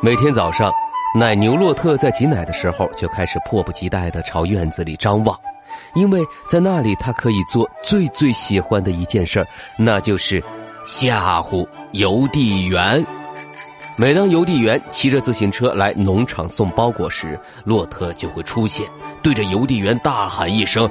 每天早上，奶牛洛特在挤奶的时候就开始迫不及待的朝院子里张望，因为在那里他可以做最最喜欢的一件事那就是吓唬邮递员。每当邮递员骑着自行车来农场送包裹时，洛特就会出现，对着邮递员大喊一声。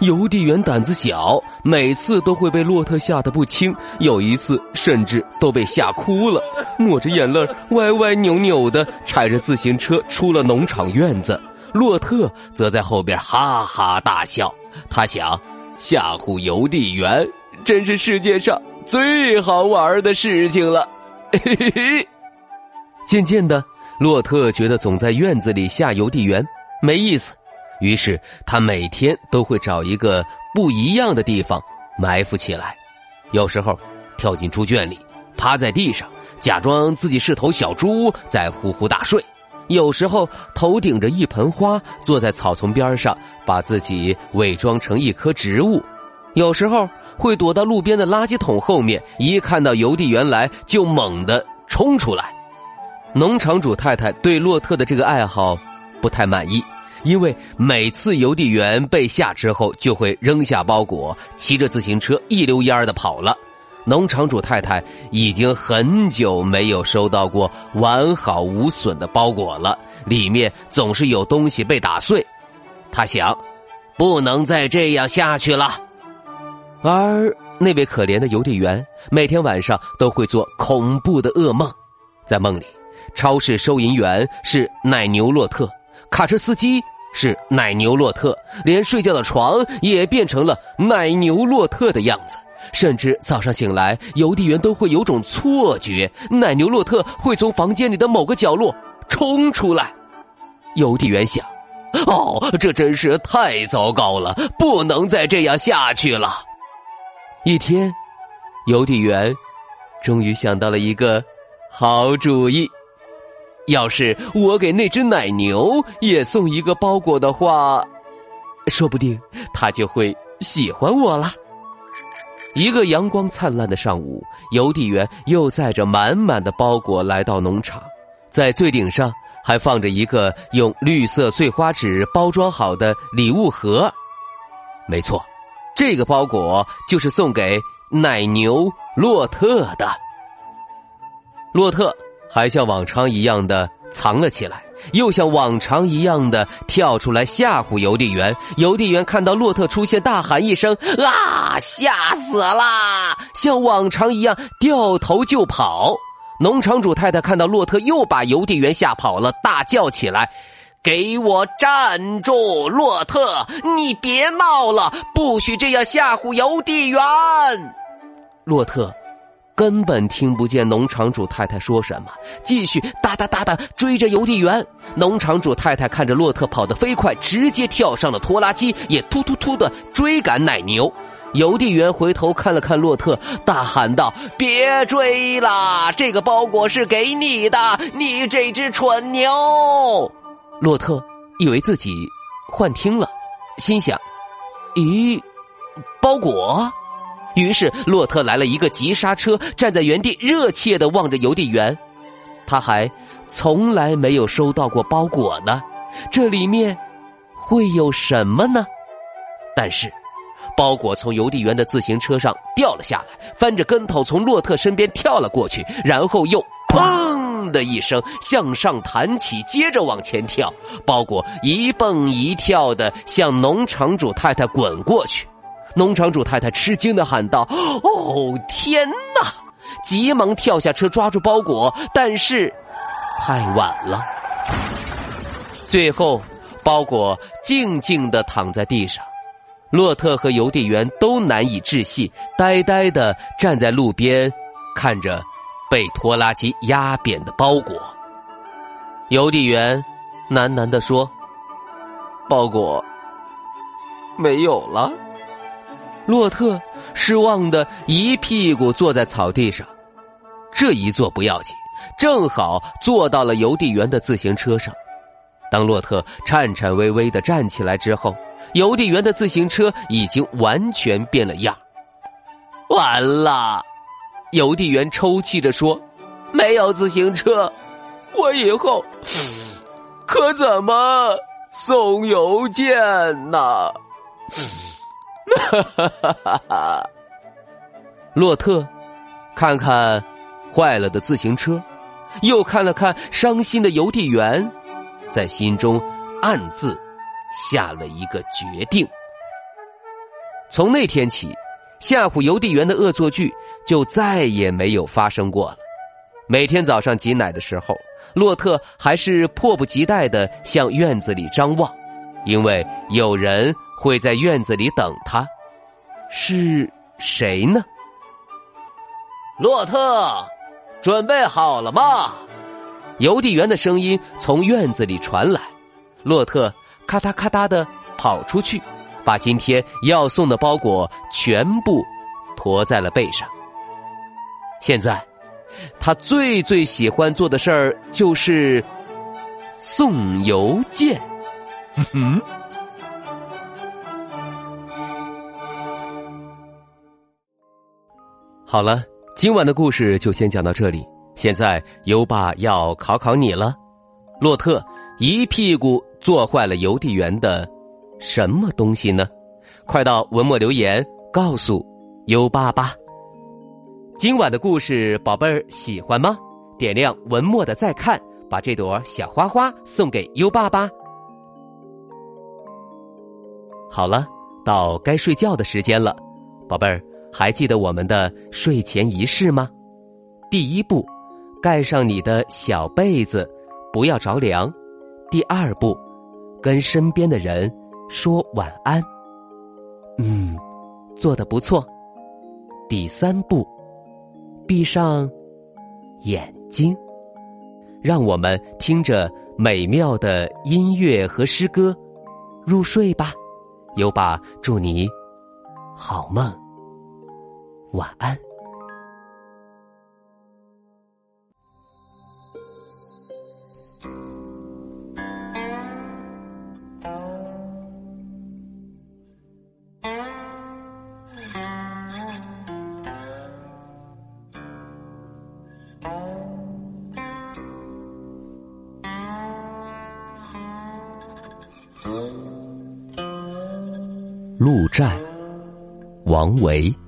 邮递员胆子小，每次都会被洛特吓得不轻。有一次，甚至都被吓哭了，抹着眼泪，歪歪扭扭的踩着自行车出了农场院子。洛特则在后边哈哈大笑。他想，吓唬邮递员真是世界上最好玩的事情了。嘿嘿嘿。渐渐的，洛特觉得总在院子里吓邮递员没意思。于是他每天都会找一个不一样的地方埋伏起来，有时候跳进猪圈里，趴在地上，假装自己是头小猪在呼呼大睡；有时候头顶着一盆花，坐在草丛边上，把自己伪装成一棵植物；有时候会躲到路边的垃圾桶后面，一看到邮递员来就猛地冲出来。农场主太太对洛特的这个爱好不太满意。因为每次邮递员被吓之后，就会扔下包裹，骑着自行车一溜烟的跑了。农场主太太已经很久没有收到过完好无损的包裹了，里面总是有东西被打碎。他想，不能再这样下去了。而那位可怜的邮递员，每天晚上都会做恐怖的噩梦，在梦里，超市收银员是奶牛洛特，卡车司机。是奶牛洛特，连睡觉的床也变成了奶牛洛特的样子。甚至早上醒来，邮递员都会有种错觉，奶牛洛特会从房间里的某个角落冲出来。邮递员想：“哦，这真是太糟糕了，不能再这样下去了。”一天，邮递员终于想到了一个好主意。要是我给那只奶牛也送一个包裹的话，说不定它就会喜欢我了。一个阳光灿烂的上午，邮递员又载着满满的包裹来到农场，在最顶上还放着一个用绿色碎花纸包装好的礼物盒。没错，这个包裹就是送给奶牛洛特的。洛特。还像往常一样的藏了起来，又像往常一样的跳出来吓唬邮递员。邮递员看到洛特出现，大喊一声：“啊！吓死了！”像往常一样掉头就跑。农场主太太看到洛特又把邮递员吓跑了，大叫起来：“给我站住！洛特，你别闹了，不许这样吓唬邮递员！”洛特。根本听不见农场主太太说什么，继续哒哒哒哒追着邮递员。农场主太太看着洛特跑得飞快，直接跳上了拖拉机，也突突突的追赶奶牛。邮递员回头看了看洛特，大喊道：“别追了，这个包裹是给你的，你这只蠢牛！”洛特以为自己幻听了，心想：“咦，包裹？”于是，洛特来了一个急刹车，站在原地，热切的望着邮递员。他还从来没有收到过包裹呢，这里面会有什么呢？但是，包裹从邮递员的自行车上掉了下来，翻着跟头从洛特身边跳了过去，然后又砰的一声向上弹起，接着往前跳，包裹一蹦一跳的向农场主太太滚过去。农场主太太吃惊的喊道：“哦，天哪！”急忙跳下车抓住包裹，但是太晚了。最后，包裹静静的躺在地上。洛特和邮递员都难以置信，呆呆的站在路边，看着被拖拉机压扁的包裹。邮递员喃喃的说：“包裹没有了。”洛特失望的一屁股坐在草地上。这一坐不要紧，正好坐到了邮递员的自行车上。当洛特颤颤巍巍的站起来之后，邮递员的自行车已经完全变了样。完了，邮递员抽泣着说：“没有自行车，我以后可怎么送邮件呢？”哈哈哈哈哈！洛特看看坏了的自行车，又看了看伤心的邮递员。在心中暗自下了一个决定。从那天起，吓唬邮递员的恶作剧就再也没有发生过了。每天早上挤奶的时候，洛特还是迫不及待的向院子里张望，因为有人会在院子里等他。是谁呢？洛特，准备好了吗？邮递员的声音从院子里传来，洛特咔嗒咔嗒的跑出去，把今天要送的包裹全部驮在了背上。现在，他最最喜欢做的事儿就是送邮件。嗯，好了，今晚的故事就先讲到这里。现在优爸要考考你了，洛特一屁股坐坏了邮递员的什么东西呢？快到文末留言告诉优爸吧。今晚的故事，宝贝儿喜欢吗？点亮文末的再看，把这朵小花花送给优爸吧。好了，到该睡觉的时间了，宝贝儿，还记得我们的睡前仪式吗？第一步。盖上你的小被子，不要着凉。第二步，跟身边的人说晚安。嗯，做的不错。第三步，闭上眼睛，让我们听着美妙的音乐和诗歌入睡吧。优爸祝你好梦，晚安。鹿寨，王维。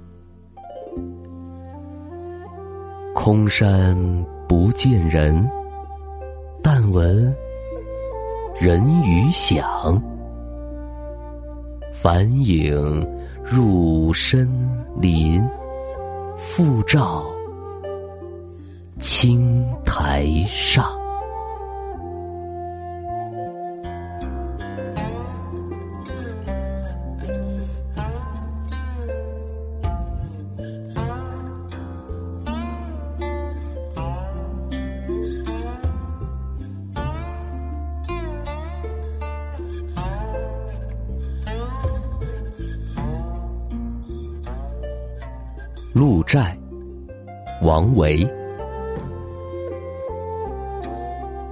空山不见人，但闻人语响。返影入深林，复照青苔上。鹿寨，王维。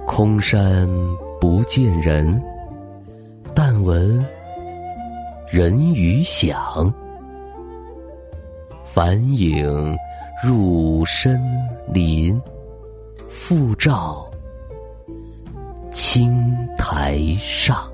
空山不见人，但闻人语响。返影入深林，复照青苔上。